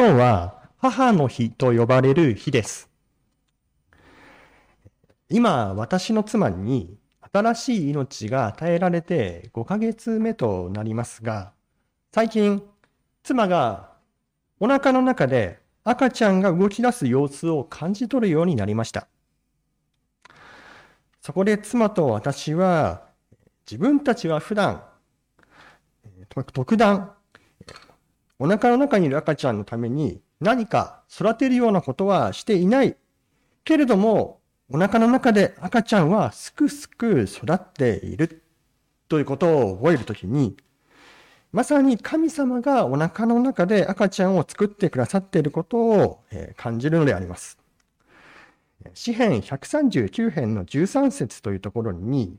今日は母の日と呼ばれる日です。今、私の妻に新しい命が与えられて5ヶ月目となりますが、最近、妻がお腹の中で赤ちゃんが動き出す様子を感じ取るようになりました。そこで妻と私は、自分たちは普段、特段、お腹の中にいる赤ちゃんのために何か育てるようなことはしていない。けれども、お腹の中で赤ちゃんはすくすく育っているということを覚えるときに、まさに神様がお腹の中で赤ちゃんを作ってくださっていることを感じるのであります。詩編139編の13節というところに、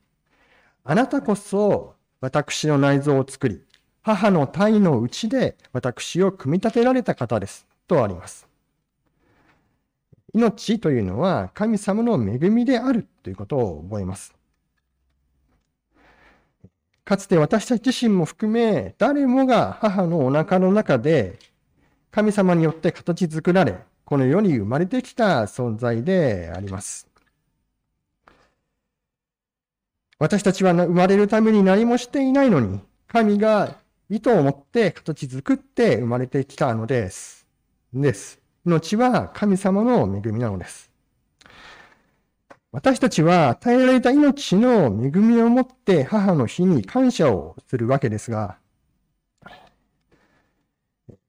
あなたこそ私の内臓を作り、母の体のうちで私を組み立てられた方です。とあります。命というのは神様の恵みであるということを覚えます。かつて私たち自身も含め、誰もが母のお腹の中で神様によって形作られ、この世に生まれてきた存在であります。私たちは生まれるために何もしていないのに、神が意図を持って形作って生まれてきたのです。です。命は神様の恵みなのです。私たちは与えられた命の恵みをもって母の日に感謝をするわけですが、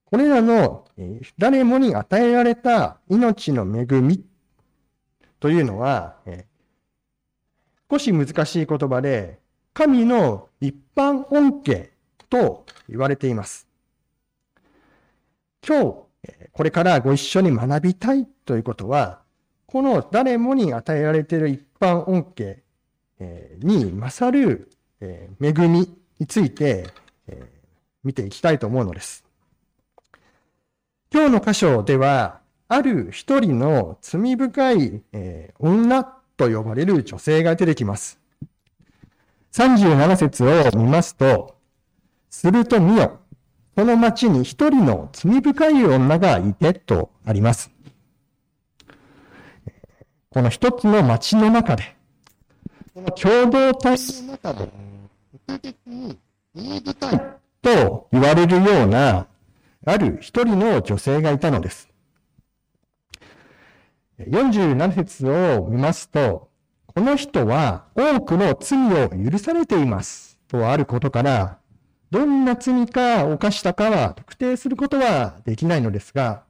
これらの誰もに与えられた命の恵みというのは、少し難しい言葉で、神の一般恩恵と言われています。今日、これからご一緒に学びたいということは、この誰もに与えられている一般恩恵に勝る恵みについて見ていきたいと思うのです。今日の箇所では、ある一人の罪深い、え、女と呼ばれる女性が出てきます。37節を見ますと、すると見よ、この町に一人の罪深い女がいてとあります。この一つの町の中で、この共同体の中で、意図的に言い深いと言われるようなある一人の女性がいたのです。47節を見ますと、この人は多くの罪を許されていますとあることから、どんな罪か犯したかは特定することはできないのですが、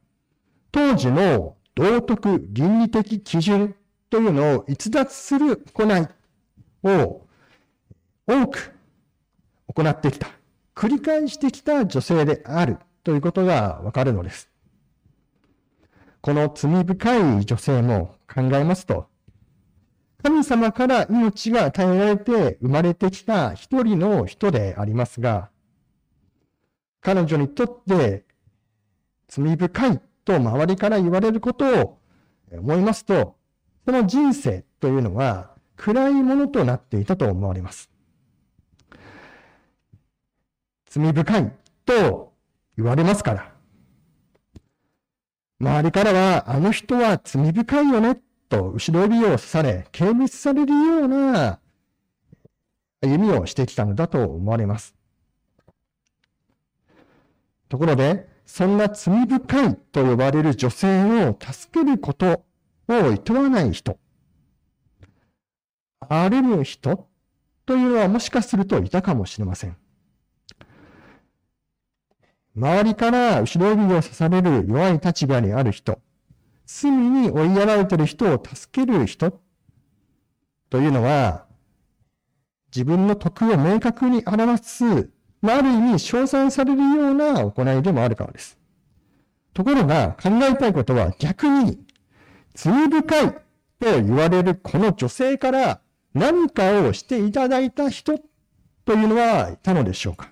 当時の道徳倫理的基準というのを逸脱する行いを多く行ってきた、繰り返してきた女性であるということがわかるのです。この罪深い女性も考えますと、神様から命が与えられて生まれてきた一人の人でありますが、彼女にとって罪深いと周りから言われることを思いますと、その人生というのは暗いものとなっていたと思われます。罪深いと言われますから。周りからは、あの人は罪深いよね、と後ろ指を刺され、軽蔑されるような歩みをしてきたのだと思われます。ところで、そんな罪深いと呼ばれる女性を助けることを厭わない人、荒れる人というのはもしかするといたかもしれません。周りから後ろ指を刺される弱い立場にある人、罪に追いやられている人を助ける人というのは、自分の徳を明確に表す、まあ、ある意味称賛されるような行いでもあるからです。ところが考えたいことは逆に、罪深いと言われるこの女性から何かをしていただいた人というのはいたのでしょうか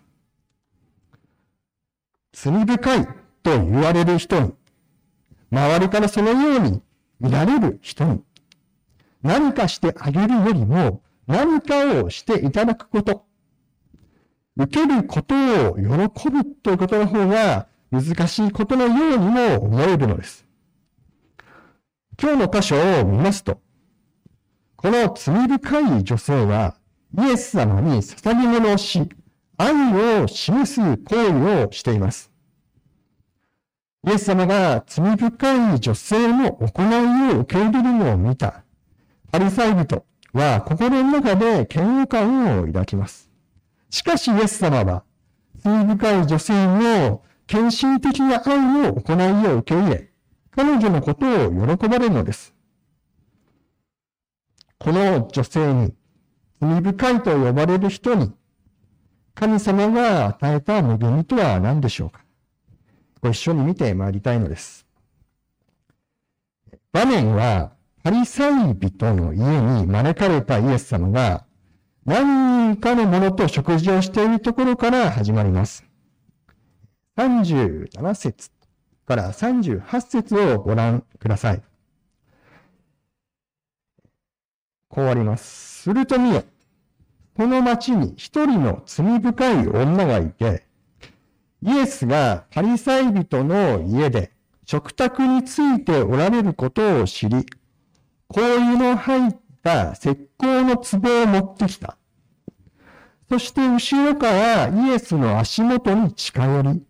罪深いと言われる人に、周りからそのように見られる人に、何かしてあげるよりも、何かをしていただくこと、受けることを喜ぶということの方が、難しいことのようにも思えるのです。今日の箇所を見ますと、この罪深い女性はイエス様に捧げ物をし、愛を示す行為をしています。イエス様が罪深い女性の行いを受け入れるのを見たパリサイ人は心の中で嫌悪感を抱きます。しかしイエス様は罪深い女性の献身的な愛の行いを受け入れ、彼女のことを喜ばれるのです。この女性に、罪深いと呼ばれる人に、神様が与えた恵みとは何でしょうかご一緒に見てまいりたいのです。場面は、パリサイ人の家に招かれたイエス様が、何人かの者と食事をしているところから始まります。37節から38節をご覧ください。こうあります。すると見よ。この町に一人の罪深い女がいて、イエスがパリサイ人の家で食卓についておられることを知り、香油の入った石膏の壺を持ってきた。そして後ろからイエスの足元に近寄り、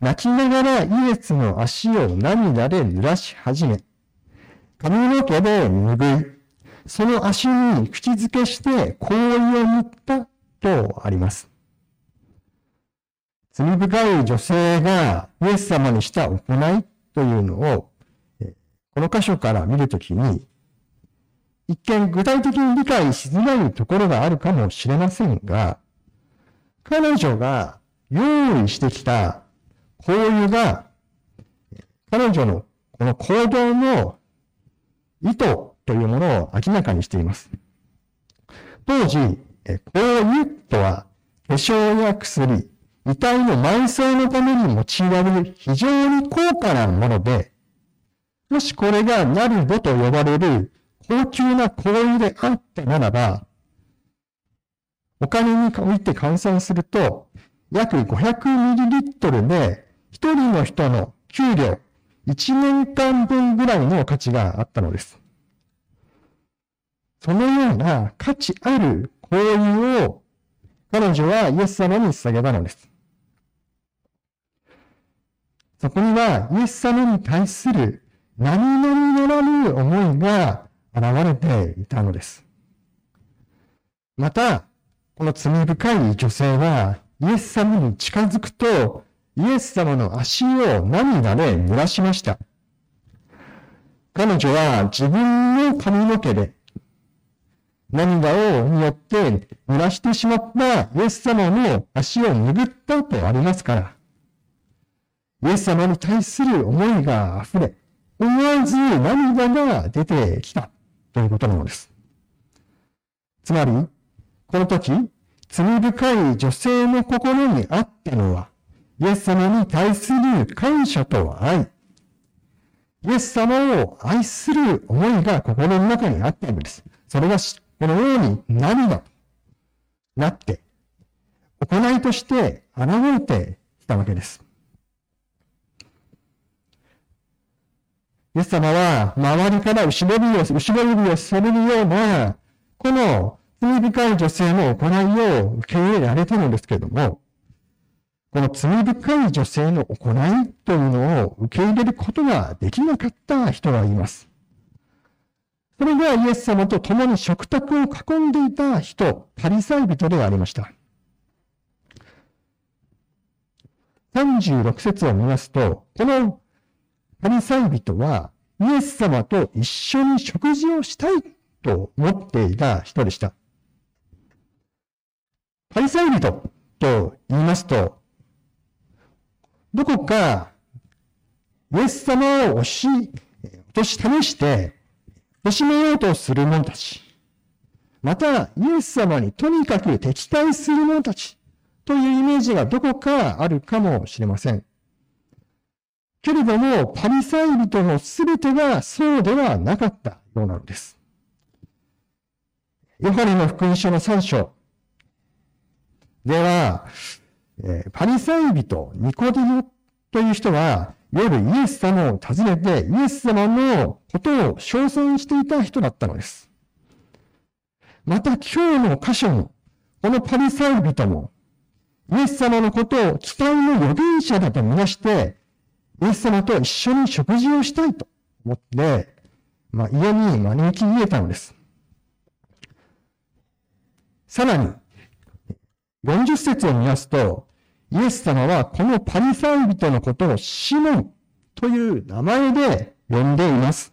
泣きながらイエスの足を涙で濡らし始め、髪の毛で拭い、その足に口づけして香油を塗ったとあります。罪深い女性がイエス様にした行いというのを、この箇所から見るときに、一見具体的に理解しづらいところがあるかもしれませんが、彼女が用意してきたこういうが、彼女のこの行動の意図というものを明らかにしています。当時、こういうとは、化粧や薬、遺体の埋葬のために用いられる非常に高価なもので、もしこれがナルドと呼ばれる高級な香油であったならば、お金において換算すると、約 500ml で一人の人の給料、一年間分ぐらいの価値があったのです。そのような価値ある行為を彼女はイエス様に捧げたのです。そこにはイエス様に対する何々ならぬ思いが現れていたのです。また、この罪深い女性はイエス様に近づくとイエス様の足を涙で濡らしました。彼女は自分の髪の毛で涙をによって濡らしてしまったイエス様の足を拭ったとありますから、イエス様に対する思いが溢れ、思わず涙が出てきたということなのです。つまり、この時、罪深い女性の心にあったのは、イエス様に対する感謝と愛。イエス様を愛する思いが心の中にあったのです。それがこのように涙となって、行いとして現れてきたわけです。イエス様は周りから後ろ指を、後ろ指をされるような、この罪深い女性の行いを受け入れられたのですけれども、この罪深い女性の行いというのを受け入れることができなかった人がいます。それがイエス様と共に食卓を囲んでいた人、パリサイ人でありました。36節を見ますと、このパリサイ人はイエス様と一緒に食事をしたいと思っていた人でした。パリサイ人と言いますと、どこか、イエス様を押し、落とし試して、押しめようとする者たち。また、イエス様にとにかく敵対する者たちというイメージがどこかあるかもしれません。けれども、パリサイ人のすべてがそうではなかったようなのです。ヨハネの福音書の3章では、え、パリサイ人、ニコディモという人は、夜イエス様を訪ねて、イエス様のことを称賛していた人だったのです。また今日の箇所も、このパリサイ人も、イエス様のことを期待の預言者だとみなして、イエス様と一緒に食事をしたいと思って、まあ、家に招き入れたのです。さらに、40節を見ますと、イエス様はこのパリサイ人のことをシモンという名前で呼んでいます。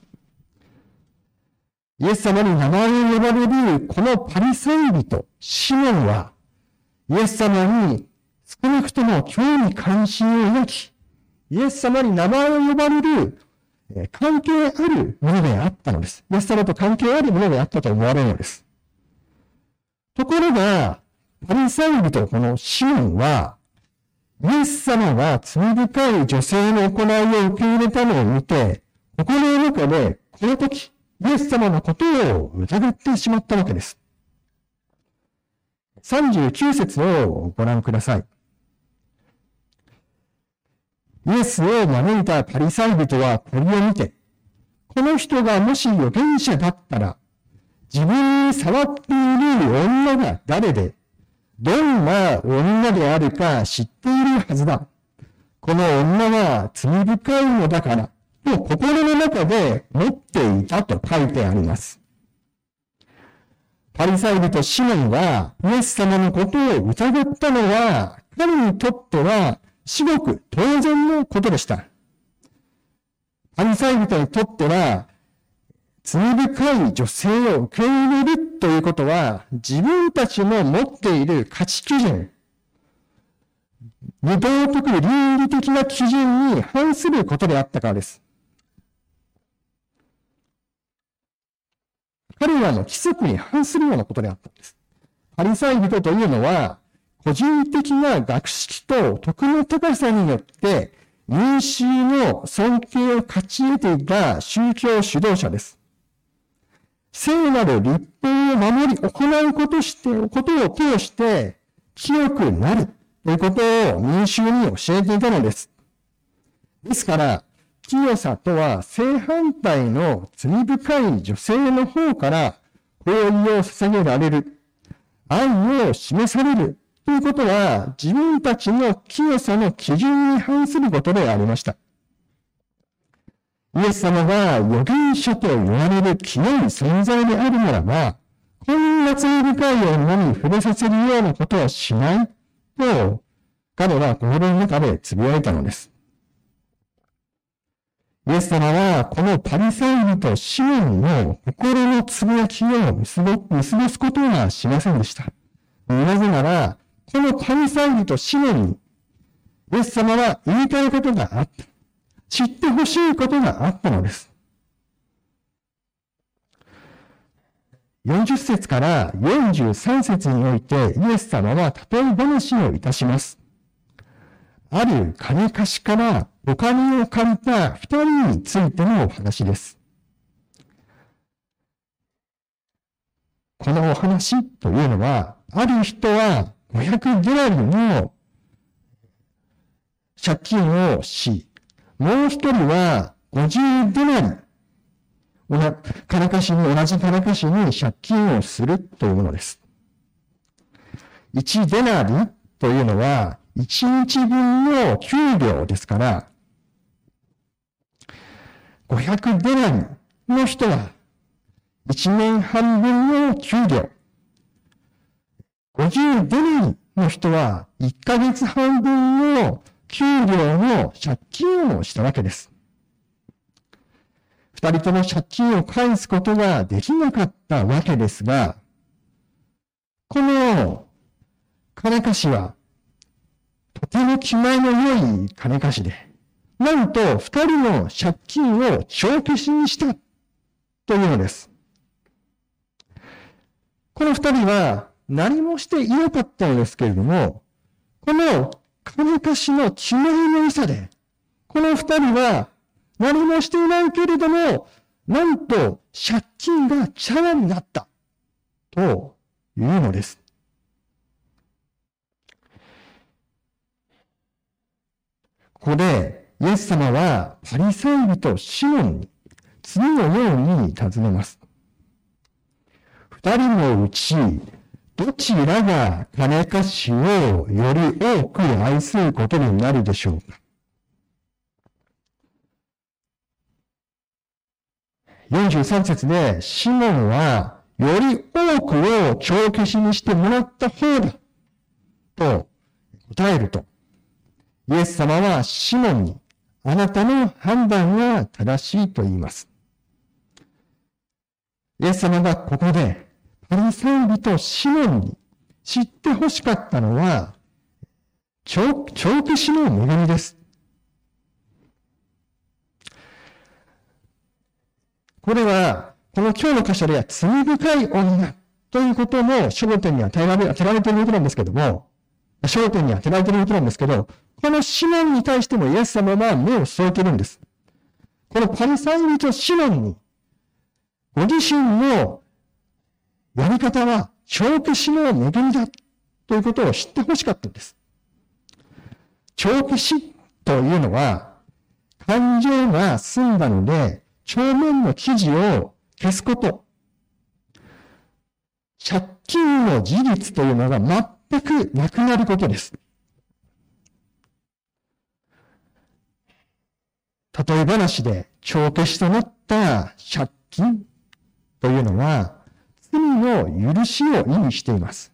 イエス様に名前を呼ばれるこのパリサイ人、シモンは、イエス様に少なくとも興味関心を抱き、イエス様に名前を呼ばれるえ関係あるものであったのです。イエス様と関係あるものであったと思われるのです。ところが、パリサイ人このシモンは、イエス様が罪深い女性の行いを受け入れたのを見て、心の中でこの時、イエス様のことを疑ってしまったわけです。39節をご覧ください。イエスを招いたパリサイ人はこれを見て、この人がもし預言者だったら、自分に触っている女が誰で、どんな女であるか知っているはずだ。この女は罪深いのだから、と心の中で持っていたと書いてあります。パリサイ人シモンがイエス様のことを疑ったのは、彼にとっては至極当然のことでした。パリサイ人にとっては、罪深い女性を受け入れるということは、自分たちの持っている価値基準、無道徳倫理的な基準に反することであったからです。彼らの規則に反するようなことであったんです。パリサイ人というのは、個人的な学識と徳の高さによって、民衆の尊敬を勝ち得ていた宗教指導者です。聖なる立法を守り行うことして、ことを通して、清くなるということを民衆に教えていたのです。ですから、清さとは正反対の罪深い女性の方から行為を捧げられる、愛を示されるということは自分たちの清さの基準に反することでありました。イエス様が預言者と言われる清い存在であるならば、こんな罪深い女に触れさせるようなことはしないと、彼は心の中で呟いたのです。イエス様は、このパリサイ人とシモンの心のつぶやきを見過ごすことはしませんでした。なぜなら、このパリサイ人とシモに、イエス様は言いたいことがあった。知ってほしいことがあったのです。40節から43節においてイエス様は例え話をいたします。ある金貸しからお金を借りた二人についてのお話です。このお話というのは、ある人は500デラリの借金をし、もう一人は50デナリ、金貸しに、同じ金貸しに借金をするというものです。1デナリというのは、1日分の給料ですから、500デナリの人は、1年半分の給料。50デナリの人は、1ヶ月半分の給料の借金をしたわけです。二人とも借金を返すことができなかったわけですが、この金貸しは、とても気前の良い金貸しで、なんと二人の借金を帳消しにしたというのです。この二人は何もしていなかったのですけれども、この金貸しの決まりの良さで、この二人は何もしていないけれども、なんと借金がチャラになった、というのです。こここで、イエス様はパリサイ人シモンに次のように尋ねます。二人のうち、どちらが金貸しをより多く愛することになるでしょうか？43節で、シモンは、より多くを帳消しにしてもらった方だ。と答えると、イエス様はシモンに、あなたの判断が正しいと言います。イエス様がここで、パリサイ人シモンに知って欲しかったのは、長期死の恵みです。これは、この今日の箇所では罪深い女ということも焦点に当てられ当てられていることなんですけども、焦点に当てられていることなんですけど、このシモンに対してもイエス様は目を添えてるんです。このパリサイ人シモンに、ご自身のやり方は長期死の恵みだということを知ってほしかったんです。長期死というのは、感情が済んだので、表面の記事を消すこと。借金の事実というのが全くなくなることです。例え話で帳消しとなった借金というのは、罪の許しを意味しています。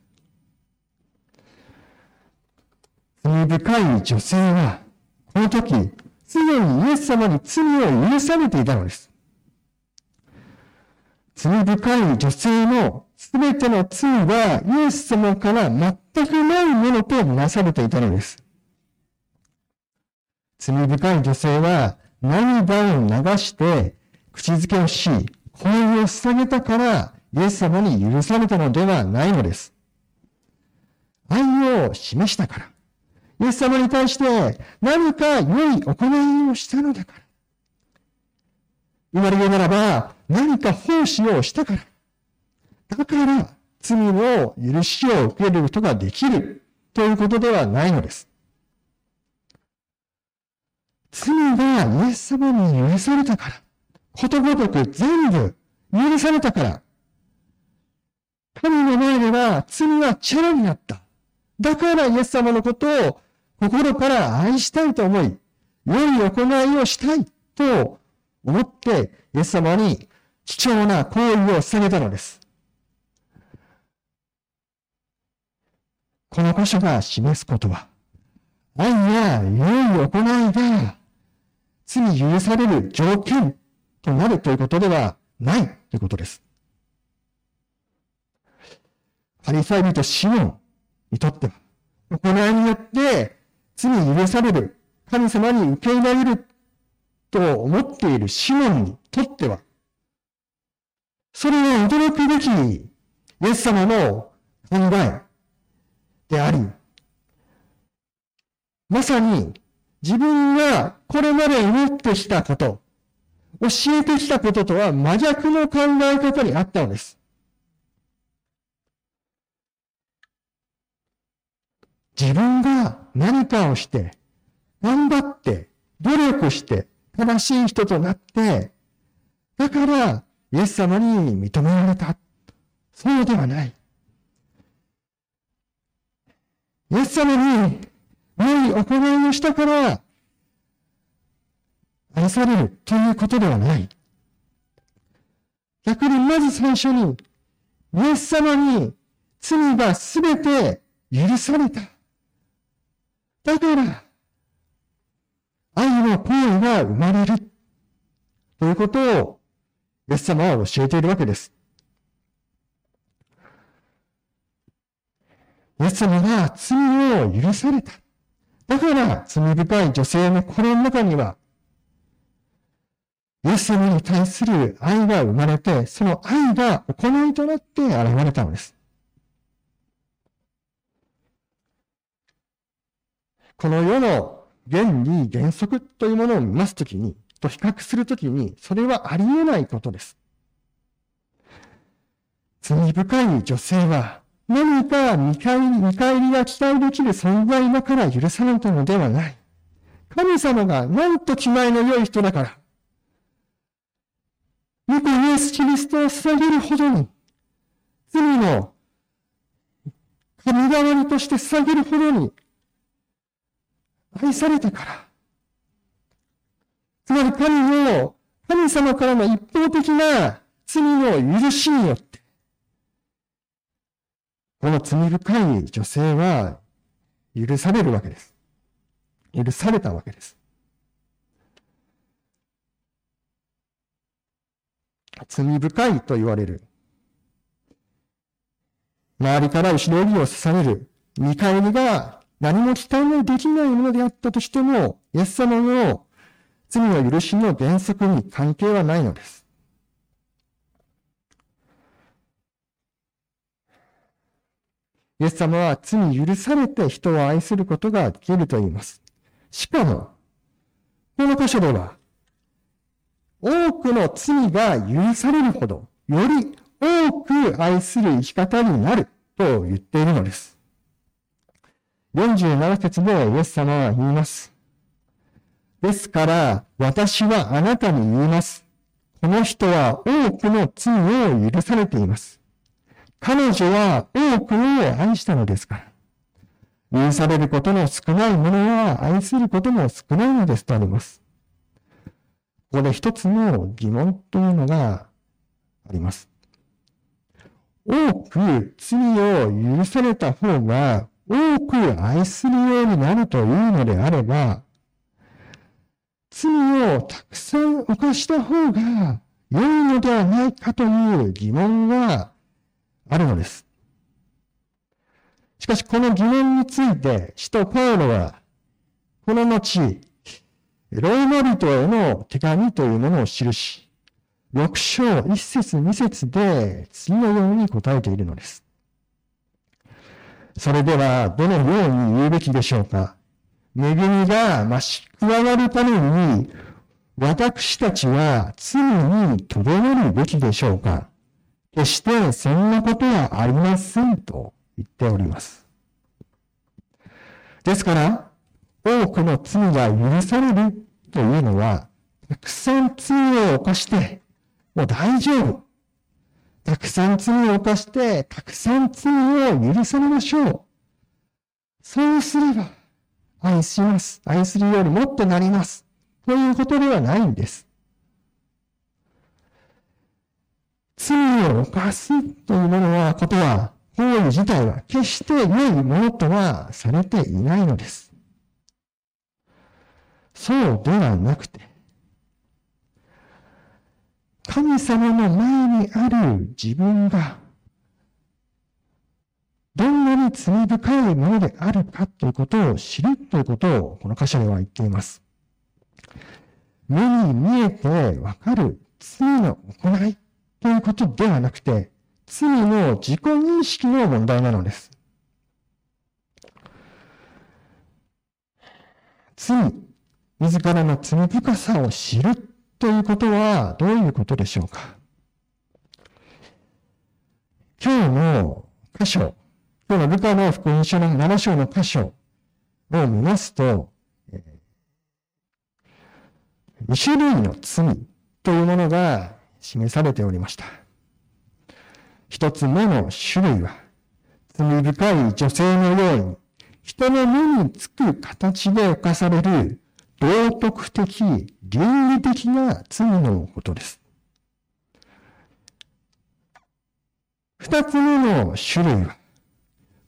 罪深い女性は、この時、すでにイエス様に罪を許されていたのです。罪深い女性のすべての罪はイエス様から全くないものとなされていたのです。罪深い女性は涙を流して口づけをし、声を捧げたからイエス様に許されたのではないのです。愛を示したから。イエス様に対して何か良い行いをしたのだから。今で言うならば、何か奉仕をしたから。だから、罪の許しを受けることができるということではないのです。罪がイエス様に許されたから。ことごとく全部許されたから。神の前では罪はチャラになった。だからイエス様のことを心から愛したいと思い、良い行いをしたいと思って、イエス様に貴重な行為を捧げたのです。この箇所が示すことは、愛や良い行いが罪許される条件となるということではないということです。パリサイ人シモンにとっては、行いによって罪許される、神様に受け入れると思っているシモンにとっては、それは驚くべきイエス様の考えであり、まさに自分がこれまで思ってきたこと、教えてきたこととは真逆の考え方にあったのです。自分が何かをして、頑張って、努力して、正しい人となって、だから、イエス様に認められた。そうではない。イエス様に良い行いをしたから、愛されるということではない。逆にまず最初に、イエス様に罪がすべて許された。だから、愛の行為が生まれる。ということを、イエス様は教えているわけです。イエス様が罪を許された。だから、罪深い女性の心の中には、イエス様に対する愛が生まれて、その愛が行いとなって現れたのです。この世の原理、原則というものを見ますときに、と比較するときに、それはありえないことです。罪深い女性は、何か見返り見返りが期待できる存在だから許されたのではない。神様がなんと気前の良い人だから、御子イエス・キリストを捧げるほどに、罪の神代わりとして捧げるほどに愛されたから。つまり神を、神様からの一方的な罪の許しによって、この罪深い女性は許されるわけです。許されたわけです。罪深いと言われる。周りから後ろ指を刺される見返りが何も期待のできないものであったとしても、イエス様の罪の許しの原則に関係はないのです。イエス様は罪許されて人を愛することができると言います。しかも、この箇所では、多くの罪が許されるほど、より多く愛する生き方になると言っているのです。47節でイエス様は言います。ですから、私はあなたに言います。この人は多くの罪を許されています。彼女は多くを愛したのですから。許されることの少ないものは愛することも少ないのですとあります。ここで一つの疑問というのがあります。多く罪を許された方が多く愛するようになるというのであれば、罪をたくさん犯した方が良いのではないかという疑問があるのです。しかしこの疑問について、使徒パウロは、この後、ローマ人への手紙というものを記し、6章1節2節で次のように答えているのです。それでは、どのように言うべきでしょうか？恵みが増し加わるために、私たちは罪にとどまるべきでしょうか？決してそんなことはありませんと言っております。ですから、多くの罪が許されるというのは、たくさん罪を犯して、もう大丈夫。たくさん罪を犯して、たくさん罪を許されましょう。そうすれば、愛します。愛するようにもっとなります。ということではないんです。罪を犯すというものは、ことは、行為自体は決して良いものとはされていないのです。そうではなくて、神様の前にある自分が、どんなに罪深いものであるかということを知るということをこの箇所では言っています。目に見えてわかる罪の行いということではなくて、罪の自己認識の問題なのです。罪、自らの罪深さを知るということはどういうことでしょうか？今日の箇所、今日のルカの福音書の7章の箇所を見ますと、2種類の罪というものが示されておりました。一つ目の種類は、罪深い女性のように、人の目につく形で犯される道徳的、倫理的な罪のことです。二つ目の種類は、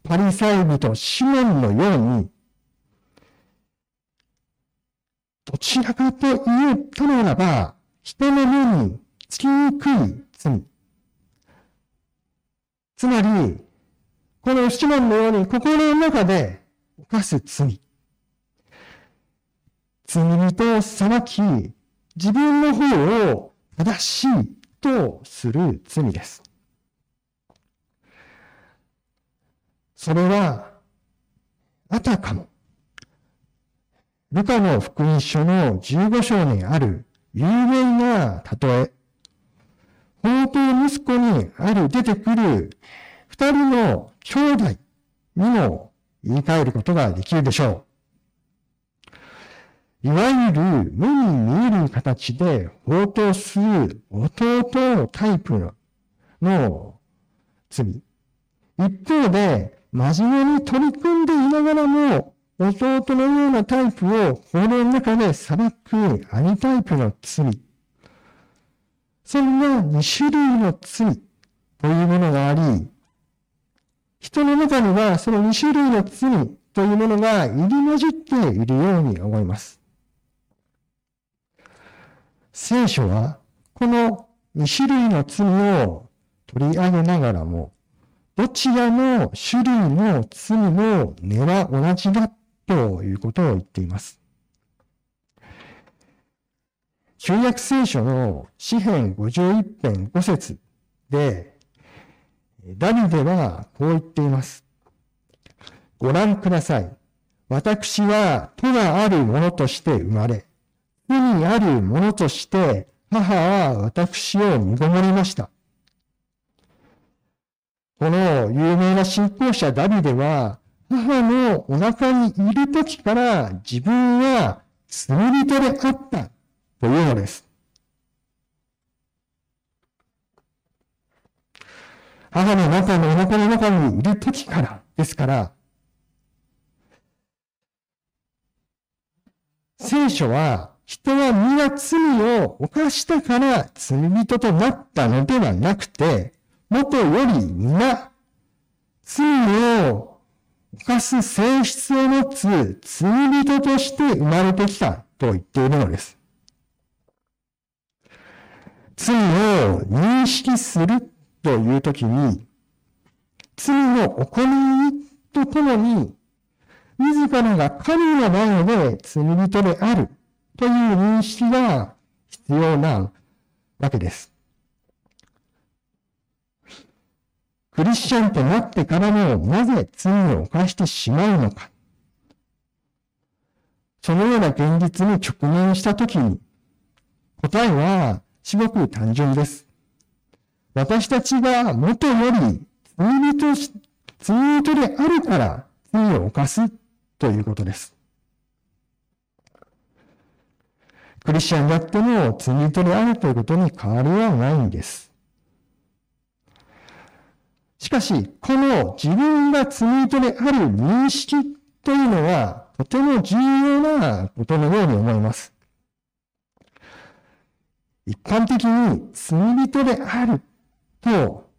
パリサイ人シモンのように、どちらかと言ったならば、人の目につきにくい罪。つまり、この七問のように心の中で犯す罪。罪人を裁き、自分の方を正しいとする罪です。それは、あたかも、ルカの福音書の15章にある有名な例え、法と息子にある出てくる二人の兄弟にも言い換えることができるでしょう。いわゆる目に見える形で応答する弟タイプの罪。一方で、真面目に取り組んでいながらも、弟のようなタイプを法の中で裁く兄タイプの罪。そんな二種類の罪というものがあり、人の中にはその二種類の罪というものが入り混じっているように思います。聖書はこの二種類の罪を取り上げながらも、どちらの種類の罪の根は同じだということを言っています。旧約聖書の詩編51編5節で、ダビデはこう言っています。ご覧ください。私は都があるものとして生まれ、都にあるものとして母は私を身ごもりました。この有名な信仰者ダビデは、母のお腹にいる時から自分は罪人であったというのです。母の中のお腹の中にいる時からですから、聖書は人は皆罪を犯したから罪人となったのではなくて、元より皆罪を犯す性質を持つ罪人として生まれてきたと言っているのです。罪を認識するというときに、罪の行いとともに、自らが神の前で罪人であるという認識が必要なわけです。クリスチャンとなってからもなぜ罪を犯してしまうのか。そのような現実に直面したときに、答えはすごく単純です。私たちが元より罪人、罪人であるから罪を犯すということです。クリスチャンだっても罪人であるということに変わりはないんです。しかし、この自分が罪人である認識というのはとても重要なことのように思います。一般的に罪人であると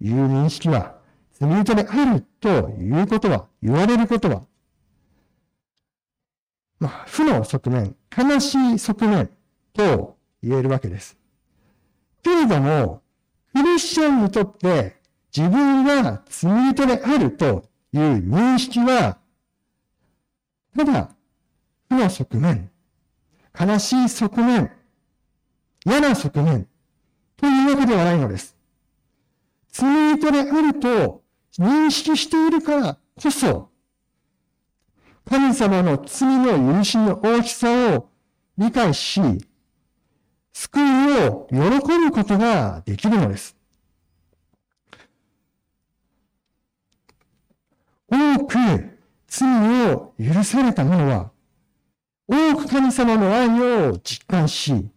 いう認識は、罪人であるということは、言われることは、まあ、負の側面、悲しい側面と言えるわけです。けれども、クリスチャンにとって自分が罪人であるという認識は、ただ、負の側面、悲しい側面、嫌な側面というわけではないのです。罪人であると認識しているからこそ、神様の罪の許しの大きさを理解し、救いを喜ぶことができるのです。多く罪を許された者は、多く神様の愛を実感し、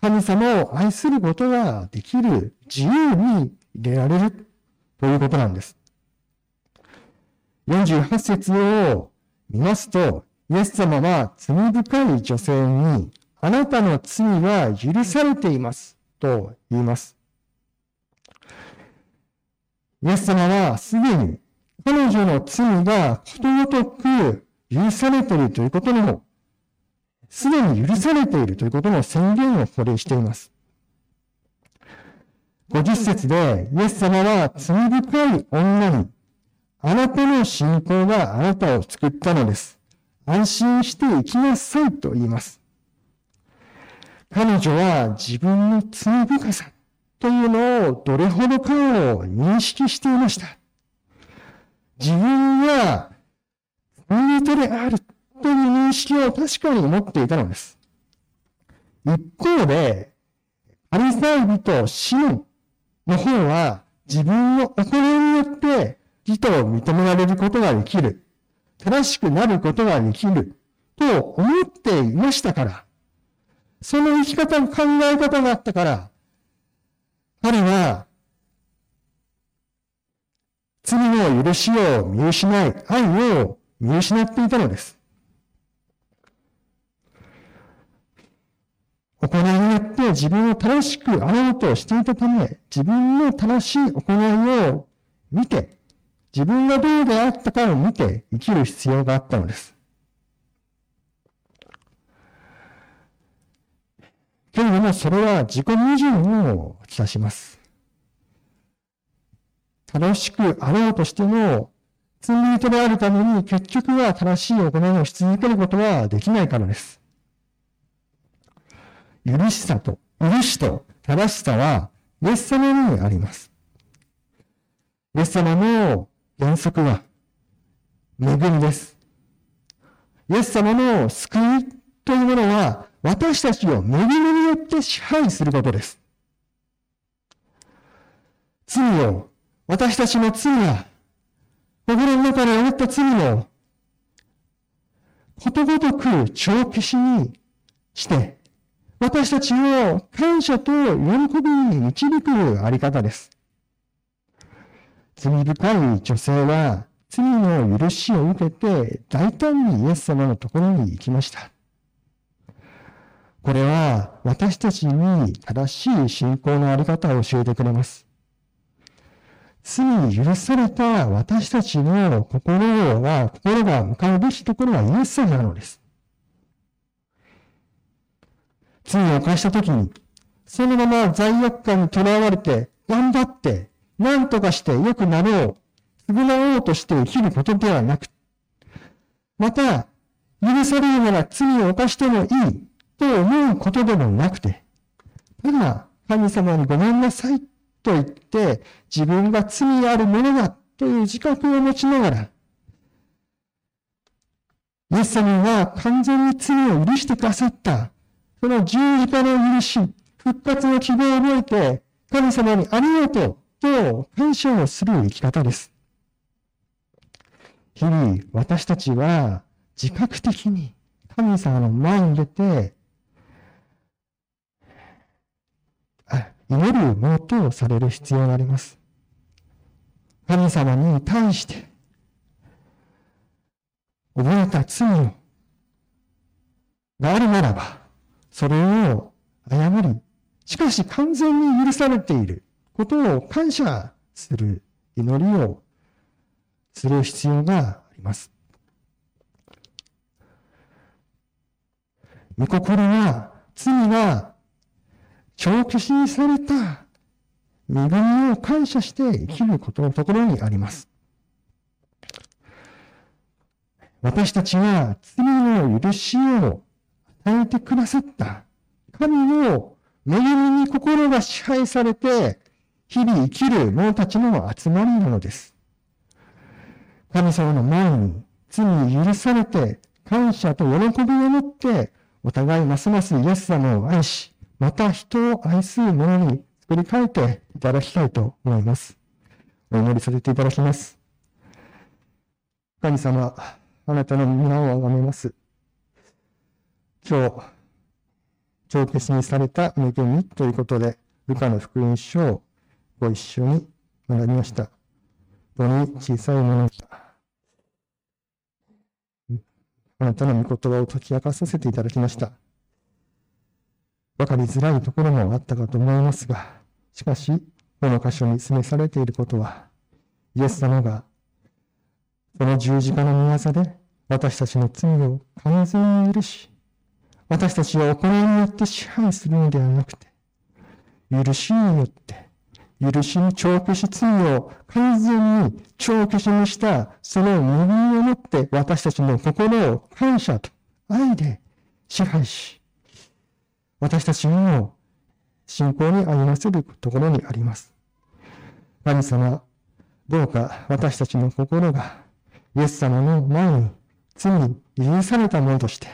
神様を愛することができる自由に入れられるということなんです。48節を見ますと、イエス様は罪深い女性に、あなたの罪は許されていますと言います。イエス様はすでに彼女の罪がことごとく許されているということにも、すでに許されているということの宣言をこれしています。50節で、イエス様は罪深い女に、あなたの信仰があなたを救ったのです。安心して生きなさいと言います。彼女は自分の罪深さというのをどれほどかを認識していました。自分は罪人であるという認識を確かに持っていたのです。一方で、アリサイ人シモンの方は自分の行いによって義と認められることができる。正しくなることができる。と思っていましたから、その生き方、考え方があったから、彼は、罪の許しを見失い、愛を見失っていたのです。行いによって自分を正しくあろうとしていたため、自分の正しい行いを見て、自分がどうであったかを見て生きる必要があったのです。けれども、それは自己矛盾をきたします。正しくあろうとしても、罪人であるために結局は正しい行いをし続けることはできないからです。許しさと、許しと正しさは、イエス様にあります。イエス様の原則は、恵みです。イエス様の救いというものは、私たちを恵みによって支配することです。罪を、私たちの罪や、心の中で思った罪を、ことごとく帳消しにして、私たちを感謝と喜びに導くあり方です。罪深い女性は罪の許しを受けて大胆にイエス様のところに行きました。これは私たちに正しい信仰のあり方を教えてくれます。罪に許された私たちの心は、心が向かうべきところはイエス様なのです。罪を犯したときに、そのまま罪悪感にとらわれて、頑張って、何とかして良くなろう、償おうとして生きることではなく、また、許されるなら罪を犯してもいいと思うことでもなくて、ただ、神様にごめんなさいと言って、自分が罪あるものだという自覚を持ちながら、イエス様が完全に罪を許してくださった。その十字架の許し、復活の希望を覚えて、神様にありがとう。と感謝をする生き方です。日々、私たちは自覚的に神様の前に出て、祈るものとされる必要があります。神様に対して、覚えた罪を、があるならば、それを謝り、しかし完全に許されていることを感謝する祈りをする必要があります。御心は罪が長期死にされた恵みを感謝して生きることのところにあります。私たちは罪の許しを与えてくださった神の恵みに心が支配されて、日々生きる者たちの集まりなのです。神様の前に罪に許されて、感謝と喜びを持って、お互いますますイエス様を愛し、また人を愛する者に作り変えていただきたいと思います。お祈りさせていただきます。神様、あなたの皆をあがめます。今日、帳消しにされた恵みということで、ルカの福音書をご一緒に学びました。本当に小さいものあなたの御言葉を解き明かさせていただきました。わかりづらいところもあったかと思いますが、しかし、この箇所に示されていることは、イエス様が、その十字架の御業で私たちの罪を完全に許し、私たちは行いによって支配するのではなくて、許しによって、許しに帳消し罪を完全に帳消しにしたその恵みをもって私たちの心を感謝と愛で支配し、私たちを信仰に歩ませるところにあります。神様、どうか私たちの心がイエス様の前に罪に許されたものとして、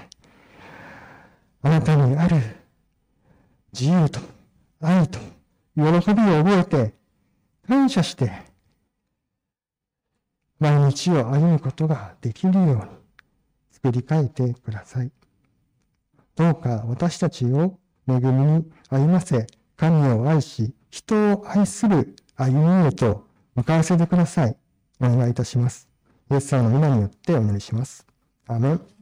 あなたにある自由と愛と喜びを覚えて感謝して毎日を歩むことができるように作り変えてください。どうか私たちを恵みに歩ませ、神を愛し、人を愛する歩みへと向かわせてください。お願いいたします。イエス様の皆によってお祈りします。アメン。